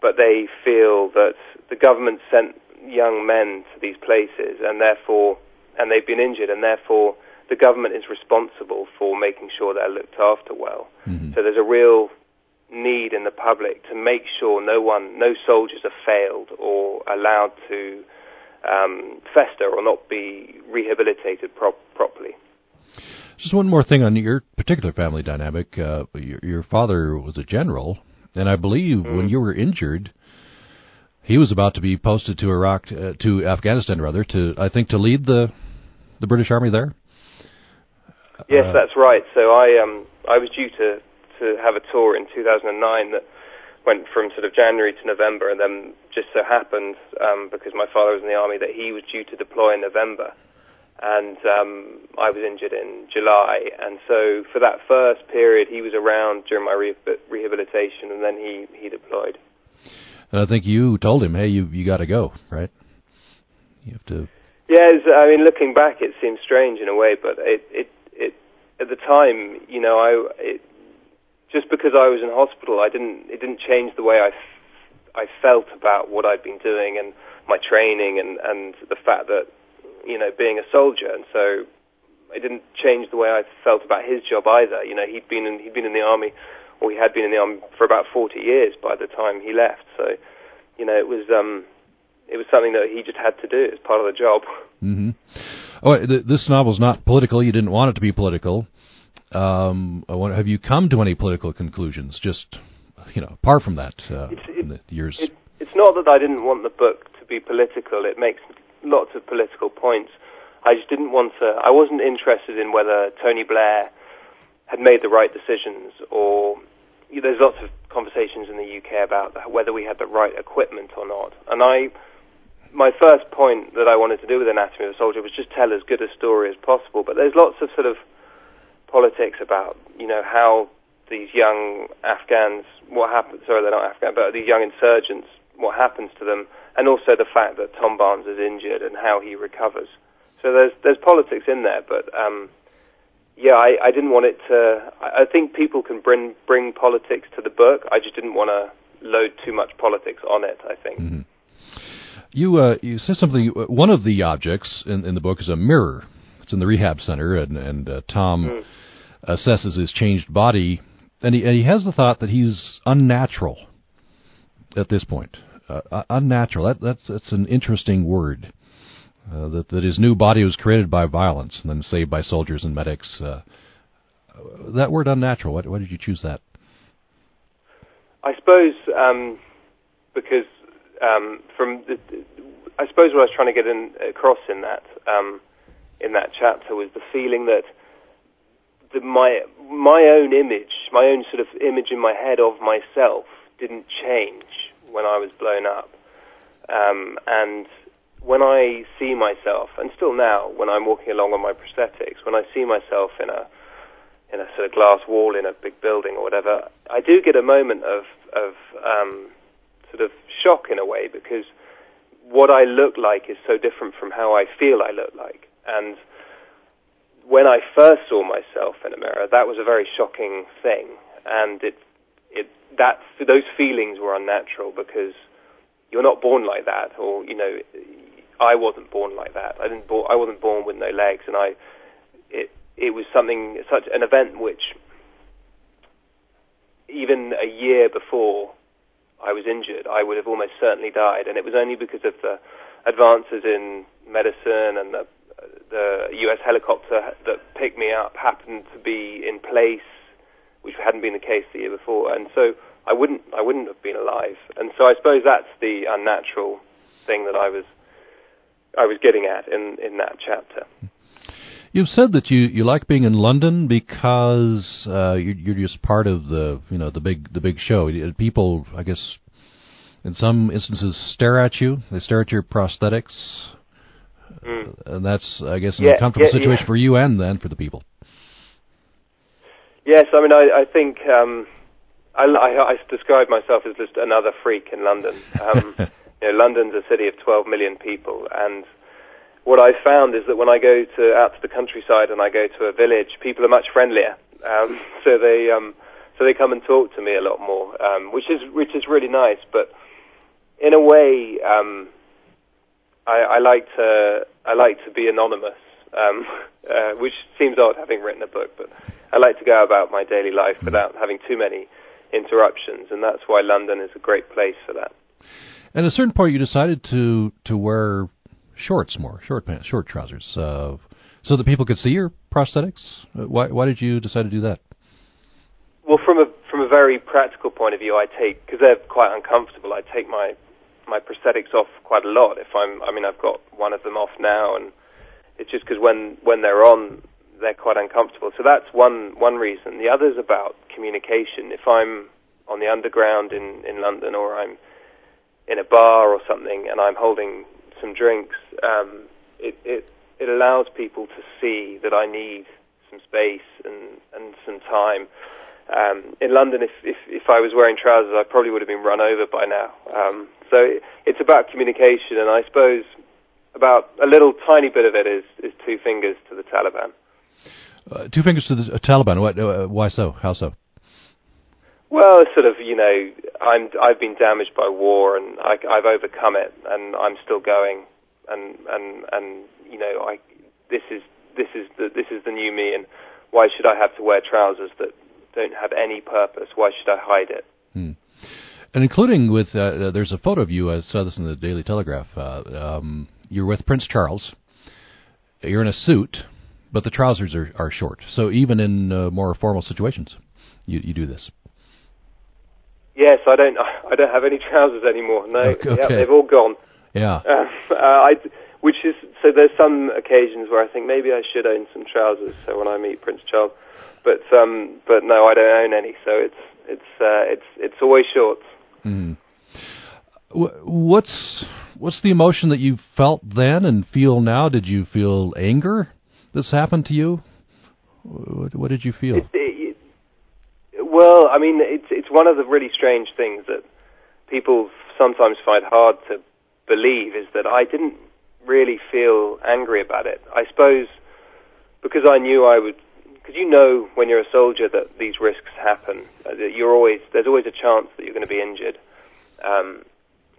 but they feel that the government sent young men to these places, and therefore, and they've been injured, and therefore the government is responsible for making sure they're looked after well. Mm-hmm. So there's a real need in the public to make sure no one, no soldiers are failed or allowed to um, fester or not be rehabilitated pro- properly. Just one more thing on your particular family dynamic. Uh, your, your, father was a general, And I believe mm. when you were injured, he was about to be posted to Iraq, uh, to Afghanistan rather, to I think to lead the the British Army there. Yes, uh, that's right. So I um I was due to to have a tour in 2009 that went from sort of January to November, and then just so happened um, because my father was in the army that he was due to deploy in November, and um, I was injured in July, and so for that first period he was around during my re- rehabilitation, and then he he deployed. And I think you told him, "Hey, you you got to go, right? You have to." Yes, I mean, looking back, it seems strange in a way, but it it it at the time, you know, I it, just because I was in hospital, I didn't it didn't change the way I, f- I felt about what I'd been doing and my training and and the fact that you know being a soldier, and so it didn't change the way I felt about his job either. You know, he'd been in, he'd been in the army, or he had been in the army for about 40 years by the time he left. So, you know, it was um, it was something that he just had to do as part of the job. Mm-hmm. Oh, th- this novel's not political. You didn't want it to be political. Um, wonder, have you come to any political conclusions? Just you know, apart from that, uh, it's, it, in the years. It, it's not that I didn't want the book to be political. It makes lots of political points. I just didn't want to. I wasn't interested in whether Tony Blair had made the right decisions, or you know, there's lots of conversations in the UK about whether we had the right equipment or not. And I, my first point that I wanted to do with Anatomy of a Soldier was just tell as good a story as possible. But there's lots of sort of politics about you know how these young Afghans what happens sorry they're not Afghan but these young insurgents what happens to them and also the fact that Tom Barnes is injured and how he recovers so there's there's politics in there but um, yeah I, I didn't want it to I, think people can bring bring politics to the book I just didn't want to load too much politics on it I think mm-hmm. You uh, you said something. One of the objects in, in the book is a mirror. It's in the rehab center, and and uh, Tom mm assesses his changed body, and he, and he has the thought that he's unnatural at this point. Uh, uh, unnatural. That, that's that's an interesting word. Uh, that that his new body was created by violence and then saved by soldiers and medics. Uh, that word unnatural. Why, why did you choose that? I suppose um, because um, from the, I suppose what I was trying to get in, across in that um, in that chapter was the feeling that the, my my own image, my own sort of image in my head of myself didn't change when I was blown up. Um, and when I see myself, and still now, when I'm walking along on my prosthetics, when I see myself in a in a sort of glass wall in a big building or whatever, I do get a moment of of um, sort of shock in a way because what I look like is so different from how I feel I look like, and when I first saw myself in a mirror, that was a very shocking thing, and it it that those feelings were unnatural because you're not born like that, or you know, I wasn't born like that. I didn't. Bo- I wasn't born with no legs, and I it it was something such an event which even a year before I was injured, I would have almost certainly died, and it was only because of the advances in medicine and the the U.S. helicopter that picked me up happened to be in place, which hadn't been the case the year before, and so I wouldn't I wouldn't have been alive. And so I suppose that's the unnatural thing that I was I was getting at in in that chapter. You've said that you, you like being in London because uh, you're, you're just part of the you know the big the big show. People, I guess, in some instances, stare at you. They stare at your prosthetics. Mm. And that's, I guess, an yeah, uncomfortable yeah, situation yeah. for you and then for the people. Yes, I mean, I, I think um, I, I, I describe myself as just another freak in London. Um, you know, London's a city of 12 million people, and what I found is that when I go to out to the countryside and I go to a village, people are much friendlier. Um, so they um, so they come and talk to me a lot more, um, which is which is really nice. But in a way, um, I, I like to I like to be anonymous, um, uh, which seems odd having written a book, but I like to go about my daily life hmm. without having too many interruptions, and that's why London is a great place for that. At a certain point, you decided to to wear shorts more, short pants, short trousers, uh, so that people could see your prosthetics. Uh, why why did you decide to do that? Well, from a from a very practical point of view, I take because they're quite uncomfortable. I take my my prosthetics off quite a lot. If I'm, I mean, I've got one of them off now, and it's just because when when they're on, they're quite uncomfortable. So that's one one reason. The other is about communication. If I'm on the underground in in London, or I'm in a bar or something, and I'm holding some drinks, um, it it it allows people to see that I need some space and and some time. Um, in London, if, if if I was wearing trousers, I probably would have been run over by now. Um, so it's about communication, and I suppose about a little tiny bit of it is, is two fingers to the Taliban. Uh, two fingers to the uh, Taliban. What, uh, why so? How so? Well, sort of, you know, I'm I've been damaged by war, and I, I've overcome it, and I'm still going, and and and you know, I this is this is the this is the new me, and why should I have to wear trousers that don't have any purpose? Why should I hide it? Hmm. And including with, uh, uh, there's a photo of you. I saw this in the Daily Telegraph. Uh, um, you're with Prince Charles. You're in a suit, but the trousers are, are short. So even in uh, more formal situations, you, you do this. Yes, I don't. I don't have any trousers anymore. No, okay. yeah, they've all gone. Yeah. Uh, I, which is so. There's some occasions where I think maybe I should own some trousers. So when I meet Prince Charles, but um, but no, I don't own any. So it's it's uh, it's it's always shorts. Mm. What's what's the emotion that you felt then and feel now? Did you feel anger? This happened to you. What, what did you feel? It, it, well, I mean, it's it's one of the really strange things that people sometimes find hard to believe is that I didn't really feel angry about it. I suppose because I knew I would because you know when you're a soldier that these risks happen. Uh, that you're always there's always a chance that you're going to be injured. Um,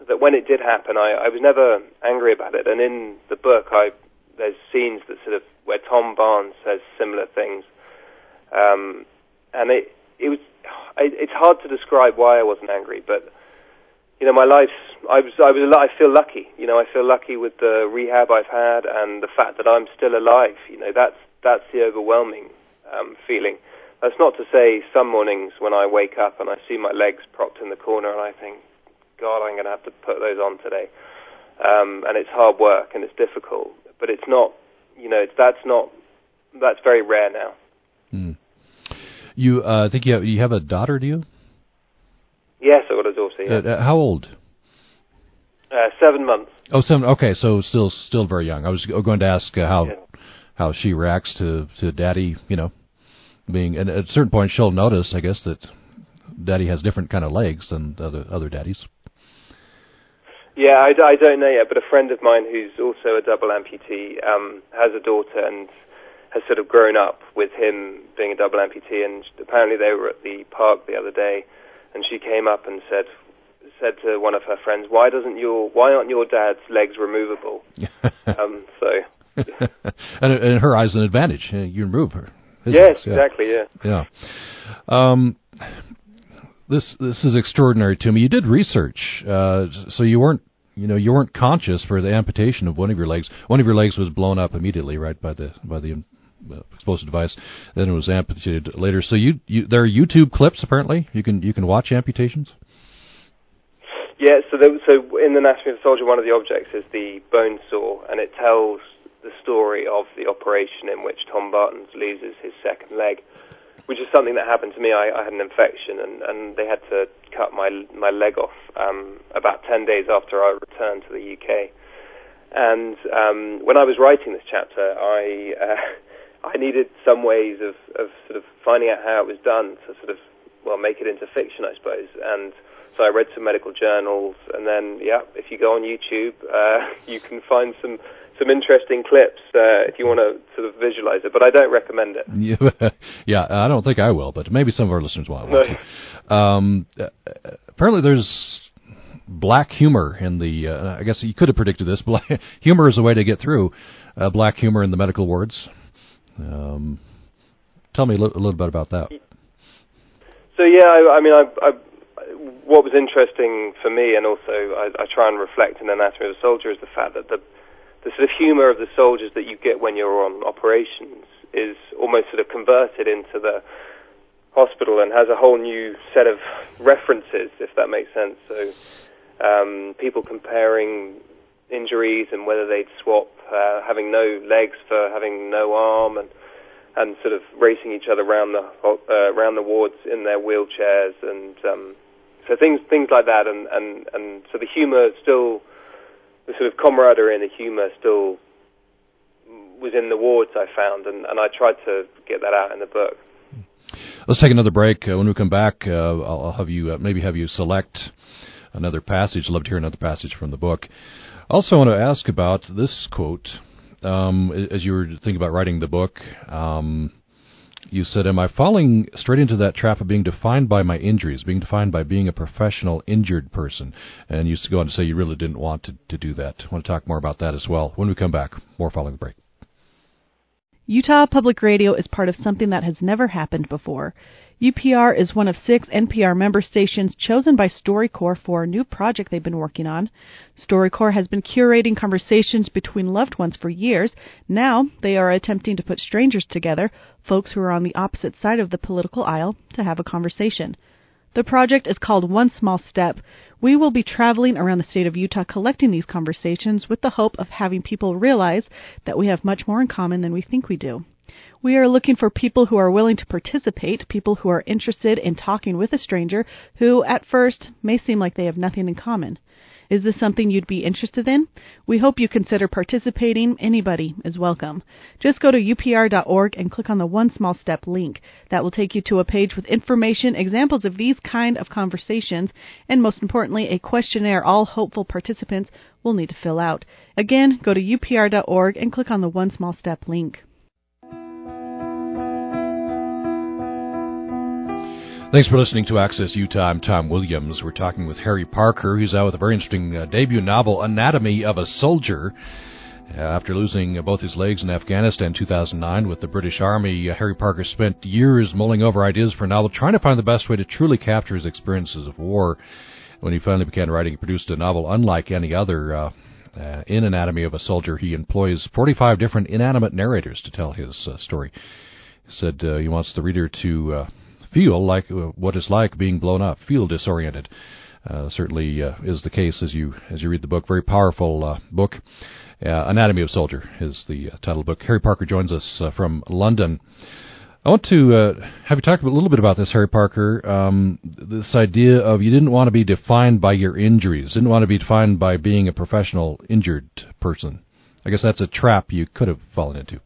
that when it did happen, I, I was never angry about it. And in the book, I there's scenes that sort of where Tom Barnes says similar things, um, and it it was it, it's hard to describe why I wasn't angry, but you know my life's I was I was I feel lucky. You know I feel lucky with the rehab I've had and the fact that I'm still alive. You know that's that's the overwhelming um, feeling. That's not to say some mornings when I wake up and I see my legs propped in the corner and I think, God, I'm going to have to put those on today. Um, and it's hard work and it's difficult, but it's not, you know, it's, that's not, that's very rare now. Mm. You, uh, think you have, you have a daughter, do you? Yes, I've got a daughter. Yeah. Uh, how old? Uh, seven months. Oh, seven. Okay, so still, still very young. I was going to ask uh, how, yeah. how she reacts to to daddy. You know, being and at a certain point she'll notice, I guess, that daddy has different kind of legs than other other daddies. Yeah, I, I don't know yet, but a friend of mine who's also a double amputee um, has a daughter and has sort of grown up with him being a double amputee. And apparently they were at the park the other day, and she came up and said said to one of her friends, "Why doesn't your Why aren't your dad's legs removable?" um, so. and in her eyes, an advantage. You remove her yes, exactly. Yeah. Yeah. Um, this this is extraordinary to me. You did research, uh, so you weren't you know you weren't conscious for the amputation of one of your legs. One of your legs was blown up immediately, right by the by the uh, explosive device. Then it was amputated later. So you, you there are YouTube clips apparently. You can you can watch amputations. Yeah, so there, so in the Anatomy of a Soldier, one of the objects is the bone saw, and it tells the story of the operation in which Tom Barnes loses his second leg, which is something that happened to me. I, I had an infection, and, and they had to cut my my leg off um, about ten days after I returned to the UK. And um, when I was writing this chapter, I uh, I needed some ways of, of sort of finding out how it was done to sort of well make it into fiction, I suppose. And so I read some medical journals, and then yeah, if you go on YouTube, uh, you can find some some interesting clips uh, if you want to sort of visualize it, but I don't recommend it. Yeah, yeah, I don't think I will, but maybe some of our listeners will. No. To. Um, uh, apparently, there's black humor in the. Uh, I guess you could have predicted this. Black, humor is a way to get through uh, black humor in the medical wards. Um, tell me a, li- a little bit about that. So yeah, I, I mean, I, I, what was interesting for me, and also I, I try and reflect in Anatomy of a Soldier, is the fact that the the sort of humour of the soldiers that you get when you're on operations is almost sort of converted into the hospital and has a whole new set of references, if that makes sense. So um, people comparing injuries and whether they'd swap uh, having no legs for having no arm and and sort of racing each other around the uh, around the wards in their wheelchairs and um, so things things like that and and and so the humour still the sort of camaraderie and the humour still was in the wards I found and, and I tried to get that out in the book. Let's take another break. Uh, when we come back, uh, I'll, have you uh, maybe have you select another passage. Love to hear another passage from the book. I also, want to ask about this quote. Um, as you were thinking about writing the book, um, you said, Am I falling straight into that trap of being defined by my injuries, being defined by being a professional injured person? And you go on to say you really didn't want to, to do that. I want to talk more about that as well when we come back. More following the break. Utah Public Radio is part of something that has never happened before. UPR is one of six NPR member stations chosen by StoryCorps for a new project they've been working on. StoryCorps has been curating conversations between loved ones for years. Now they are attempting to put strangers together, folks who are on the opposite side of the political aisle, to have a conversation. The project is called One Small Step. We will be traveling around the state of Utah collecting these conversations with the hope of having people realize that we have much more in common than we think we do. We are looking for people who are willing to participate, people who are interested in talking with a stranger who, at first, may seem like they have nothing in common. Is this something you'd be interested in? We hope you consider participating. Anybody is welcome. Just go to upr.org and click on the One Small Step link. That will take you to a page with information, examples of these kind of conversations, and most importantly, a questionnaire all hopeful participants will need to fill out. Again, go to upr.org and click on the One Small Step link. Thanks for listening to Access Utah. I'm Tom Williams. We're talking with Harry Parker, who's out with a very interesting uh, debut novel, Anatomy of a Soldier. Uh, after losing uh, both his legs in Afghanistan in 2009 with the British Army, uh, Harry Parker spent years mulling over ideas for a novel, trying to find the best way to truly capture his experiences of war. When he finally began writing, he produced a novel unlike any other. Uh, uh, in Anatomy of a Soldier, he employs 45 different inanimate narrators to tell his story. He said he wants the reader to feel like uh, what it's like being blown up, feel disoriented. Uh, certainly uh, is the case as you as you read the book. Very powerful uh, book. Uh, Anatomy of Soldier is the uh, title of the book. Harry Parker joins us from London. I want to have you talk a little bit about this, Harry Parker. Um, this idea of you didn't want to be defined by your injuries, didn't want to be defined by being a professional injured person. I guess that's a trap you could have fallen into.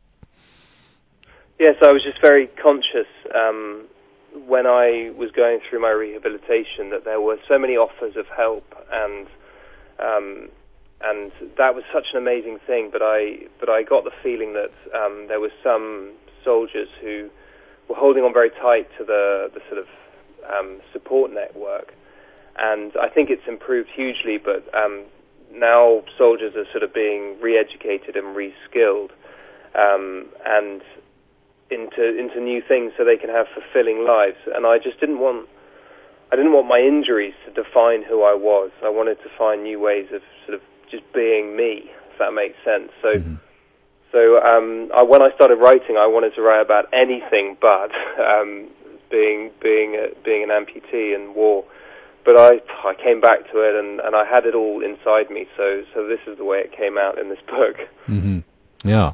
Yes, I was just very conscious um, when I was going through my rehabilitation that there were so many offers of help and um, and that was such an amazing thing. But I but I got the feeling that um, there were some soldiers who were holding on very tight to the the sort of um, support network, and I think it's improved hugely. But um, now soldiers are sort of being re-educated and re-skilled, um, and into into new things so they can have fulfilling lives. And I just didn't want I didn't want my injuries to define who I was. I wanted to find new ways of sort of just being me, if that makes sense. So. Mm-hmm. So um, I, when I started writing, I wanted to write about anything but um, being being a, being an amputee and war. But I I came back to it and, and I had it all inside me. So so this is the way it came out in this book. Mm-hmm. Yeah.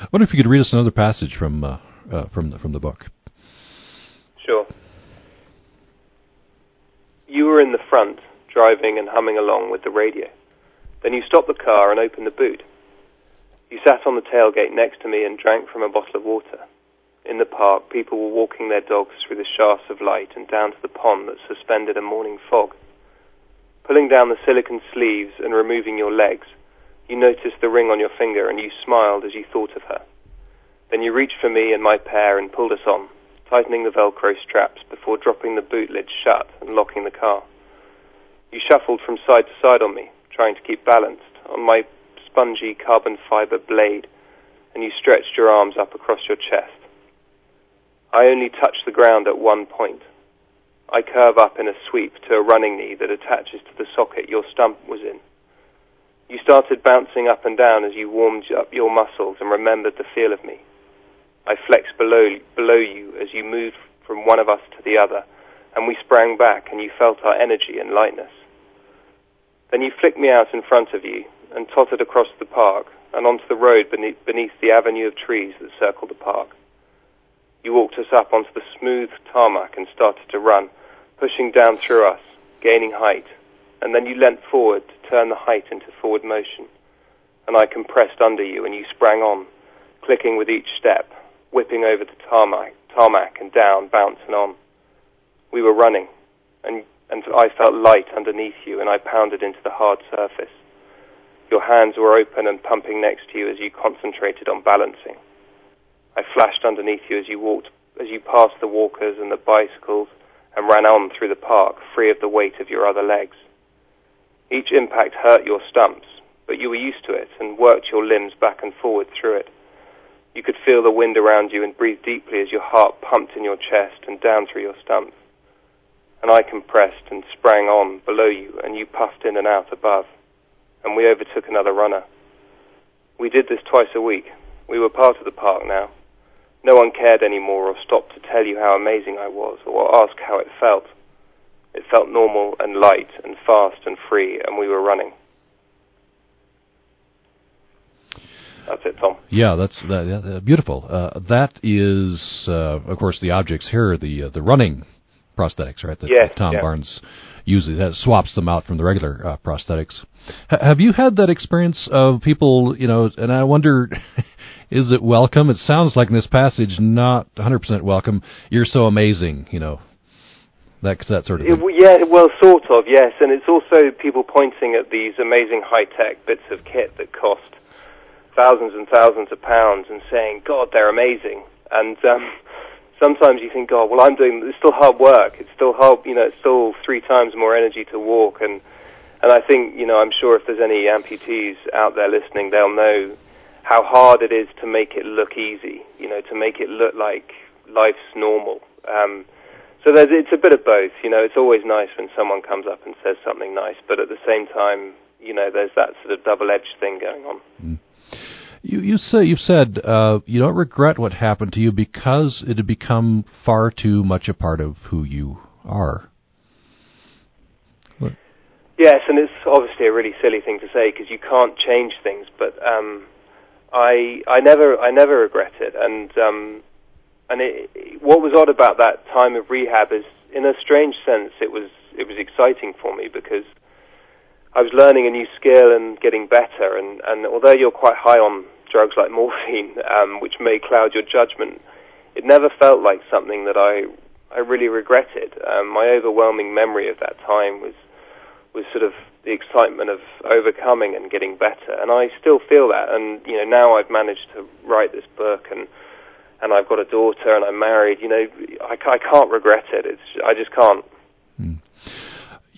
I wonder if you could read us another passage from uh, uh, from the from the book. Sure. You were in the front, driving and humming along with the radio. Then you stopped the car and opened the boot. You sat on the tailgate next to me and drank from a bottle of water. In the park, people were walking their dogs through the shafts of light and down to the pond that suspended a morning fog. Pulling down the silicon sleeves and removing your legs, you noticed the ring on your finger and you smiled as you thought of her. Then you reached for me and my pair and pulled us on, tightening the Velcro straps before dropping the boot lid shut and locking the car. You shuffled from side to side on me, trying to keep balanced, on my spongy carbon fiber blade, and you stretched your arms up across your chest. I only touched the ground at one point. I curve up in a sweep to a running knee that attaches to the socket your stump was in. You started bouncing up and down as you warmed up your muscles and remembered the feel of me. I flexed below, below you as you moved from one of us to the other, and we sprang back, and you felt our energy and lightness. Then you flicked me out in front of you and tottered across the park and onto the road beneath, beneath the avenue of trees that circled the park. You walked us up onto the smooth tarmac and started to run, pushing down through us, gaining height, and then you leant forward to turn the height into forward motion, and I compressed under you and you sprang on, clicking with each step, whipping over the tarmac, tarmac and down, bouncing on. We were running, and, and I felt light underneath you, and I pounded into the hard surface. Your hands were open and pumping next to you as you concentrated on balancing. I flashed underneath you as you walked, as you passed the walkers and the bicycles, and ran on through the park, free of the weight of your other legs. Each impact hurt your stumps, but you were used to it and worked your limbs back and forward through it. You could feel the wind around you and breathe deeply as your heart pumped in your chest and down through your stumps. And I compressed and sprang on below you, and you puffed in and out above. And we overtook another runner. We did this twice a week. We were part of the park now. No one cared anymore or stopped to tell you how amazing I was or ask how it felt. It felt normal and light and fast and free, and we were running. That's it, Tom. Yeah, that's that, uh, beautiful. Uh, that is, uh, of course, the objects here, the uh, the running prosthetics, right? That, yes, that Tom. Barnes uses that swaps them out from the regular uh, prosthetics. H- have you had that experience of people, you know? And I wonder, is it welcome? It sounds like in this passage, not 100% welcome. You're so amazing, you know. That that sort of thing. It, yeah, well, sort of, yes. And it's also people pointing at these amazing high-tech bits of kit that cost thousands and thousands of pounds and saying, God, they're amazing. And um, sometimes you think, God, well, I'm doing, it's still hard work. It's still hard, you know, it's still three times more energy to walk. And, and I think, you know, I'm sure if there's any amputees out there listening, they'll know how hard it is to make it look easy, you know, to make it look like life's normal. Um, so there's, it's a bit of both. You know, it's always nice when someone comes up and says something nice, but at the same time, you know, there's that sort of double-edged thing going on. Mm. You you say you've said uh, you don't regret what happened to you because it had become far too much a part of who you are. What? Yes, and it's obviously a really silly thing to say because you can't change things. But um, I I never I never regret it, and um, and it, what was odd about that time of rehab is, in a strange sense, it was it was exciting for me because I was learning a new skill and getting better. And, and although you're quite high on drugs like morphine, um, which may cloud your judgment, it never felt like something that I I really regretted. Um, my overwhelming memory of that time was was sort of the excitement of overcoming and getting better, and I still feel that. And you know, now I've managed to write this book and and I've got a daughter and I'm married. You know, I, I can't regret it. It's I just can't. Hmm.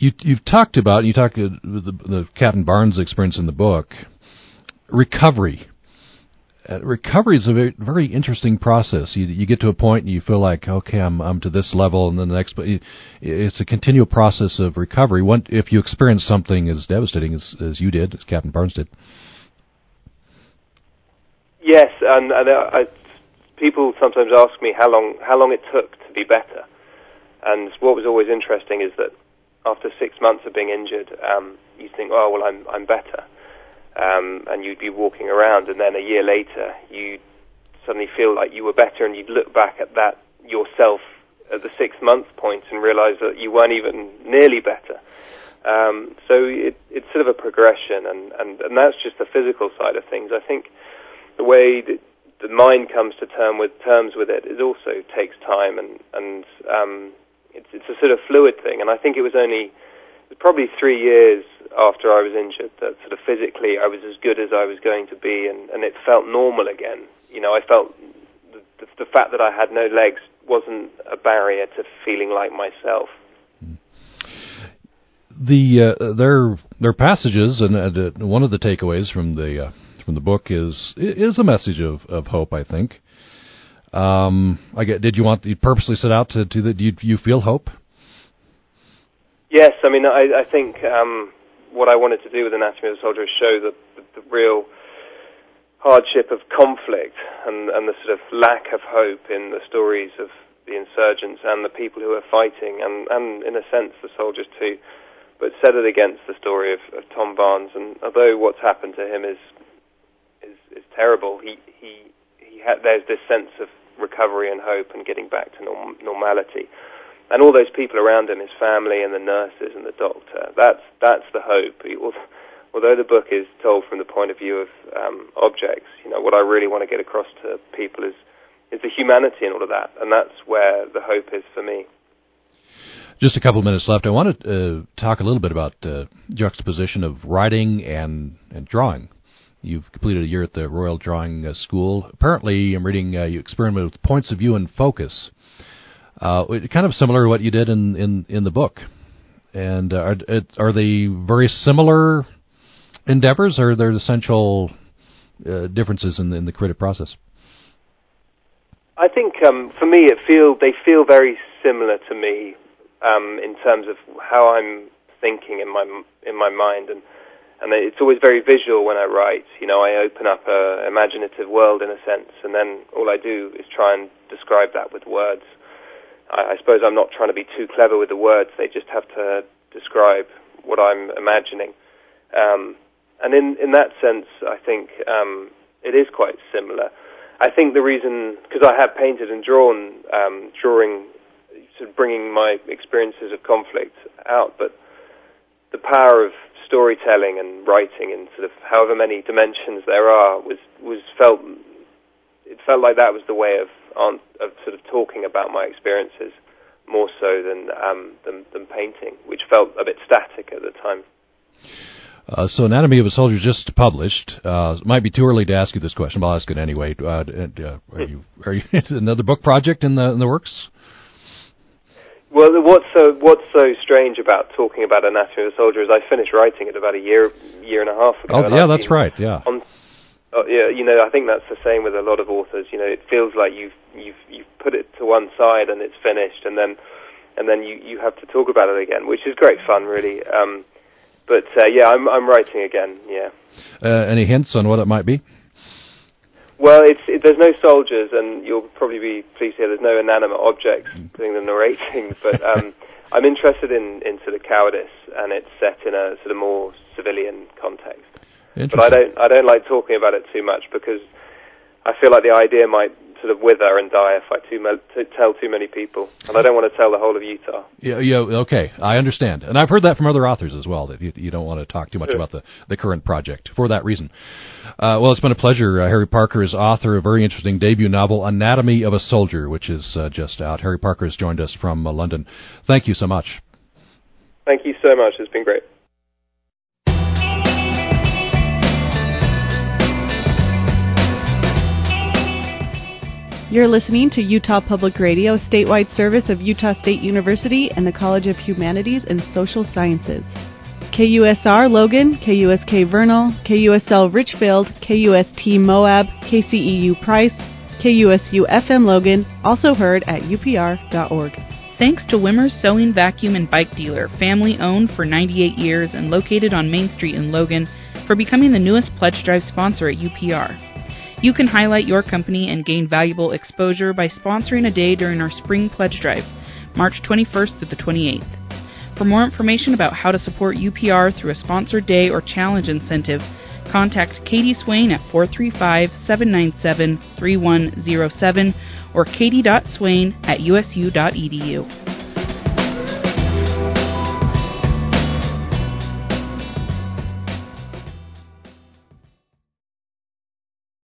You you've talked about you talked the, the Captain Barnes experience in the book, recovery. Uh, recovery is a very, very interesting process. You you get to a point and you feel like okay, I'm I'm to this level, and then the next. But it's a continual process of recovery. One, if you experience something as devastating as as you did, as Captain Barnes did. Yes, and, and uh, I, people sometimes ask me how long how long it took to be better, and what was always interesting is that after six months of being injured, um, you think, oh well, I'm I'm better, um, and you'd be walking around, and then a year later, you suddenly feel like you were better, and you'd look back at that yourself at the six month point and realize that you weren't even nearly better. Um, so it, it's sort of a progression, and, and, and that's just the physical side of things. I think the way that the mind comes to term with terms with it, it also takes time, and and um, it's it's a sort of fluid thing. And I think it was only probably three years after I was injured that sort of physically I was as good as I was going to be, and and it felt normal again. You know, I felt the, the, the fact that I had no legs wasn't a barrier to feeling like myself. The uh, there are passages, and uh, one of the takeaways from the uh, from the book is is a message of, of hope. I think. Um, I get. Did you want? You purposely set out to do that? Do you, you feel hope? Yes, I mean, I, I think um, what I wanted to do with Anatomy of a Soldier is show the, the, the real hardship of conflict and, and the sort of lack of hope in the stories of the insurgents and the people who are fighting, and, and in a sense the soldiers too, but set it against the story of, of Tom Barnes. And although what's happened to him is is, is terrible, he he he had, there's this sense of recovery and hope and getting back to norm, normality. And all those people around him, his family and the nurses and the doctor, that's that's the hope. Although the book is told from the point of view of um, objects, you know, what I really want to get across to people is is the humanity in all of that, and that's where the hope is for me. Just a couple of minutes left. I want to uh, talk a little bit about uh, juxtaposition of writing and, and drawing. You've completed a year at the Royal Drawing uh, School. Apparently, I'm reading uh, you experiment with points of view and focus. Uh, kind of similar to what you did in, in, in the book. And are, are they very similar endeavors, or are there essential differences in in the creative process? I think um, for me, it feel they feel very similar to me um, in terms of how I'm thinking in my in my mind, and and it's always very visual when I write. You know, I open up a imaginative world in a sense, and then all I do is try and describe that with words. I, I suppose I'm not trying to be too clever with the words; they just have to describe what I'm imagining. Um, and in in that sense, I think um, it is quite similar. I think the reason because I have painted and drawn, um, drawing, sort of bringing my experiences of conflict out, but the power of storytelling and writing and sort of however many dimensions there are was was felt. It felt like that was the way of of sort of talking about my experiences more so than um, than, than painting, which felt a bit static at the time. Uh, so, Anatomy of a Soldier just published. Uh, might be too early to ask you this question, but I'll ask it anyway. Uh, uh are you are you another book project in the in the works? Well, what's so what's so strange about talking about Anatomy of a Soldier is I finished writing it about a year year and a half ago. Oh, yeah, that's right. Yeah. On, uh, yeah, you know, I think that's the same with a lot of authors. You know, it feels like you've you've you've put it to one side and it's finished, and then and then you you have to talk about it again, which is great fun, really. Um, but uh, yeah, I'm I'm writing again. Yeah. Uh, any hints on what it might be? Well, it's it, there's no soldiers, and you'll probably be pleased to hear there's no inanimate objects doing the narrating. But um, I'm interested in in sort of cowardice, and it's set in a sort of more civilian context. But I don't I don't like talking about it too much because I feel like the idea might sort of wither and die if I too to tell too many people, and I don't want to tell the whole of Utah. Yeah, yeah, okay, I understand, and I've heard that from other authors as well that you, you don't want to talk too much sure. about the the current project for that reason. Uh, well, it's been a pleasure. Uh, Harry Parker is author of a very interesting debut novel, Anatomy of a Soldier, which is uh, just out. Harry Parker has joined us from uh, London. Thank you so much. Thank you so much. It's been great. You're listening to Utah Public Radio, statewide service of Utah State University and the College of Humanities and Social Sciences. KUSR Logan, KUSK Vernal, KUSL Richfield, KUST Moab, KCEU Price, KUSU FM Logan, also heard at upr.org. Thanks to Wimmer's Sewing Vacuum and Bike Dealer, family owned for 98 years and located on Main Street in Logan, for becoming the newest Pledge Drive sponsor at UPR. You can highlight your company and gain valuable exposure by sponsoring a day during our Spring Pledge Drive, March 21st to the 28th. For more information about how to support UPR through a sponsored day or challenge incentive, contact Katie Swain at 435 797 3107 or katie.swain at usu.edu.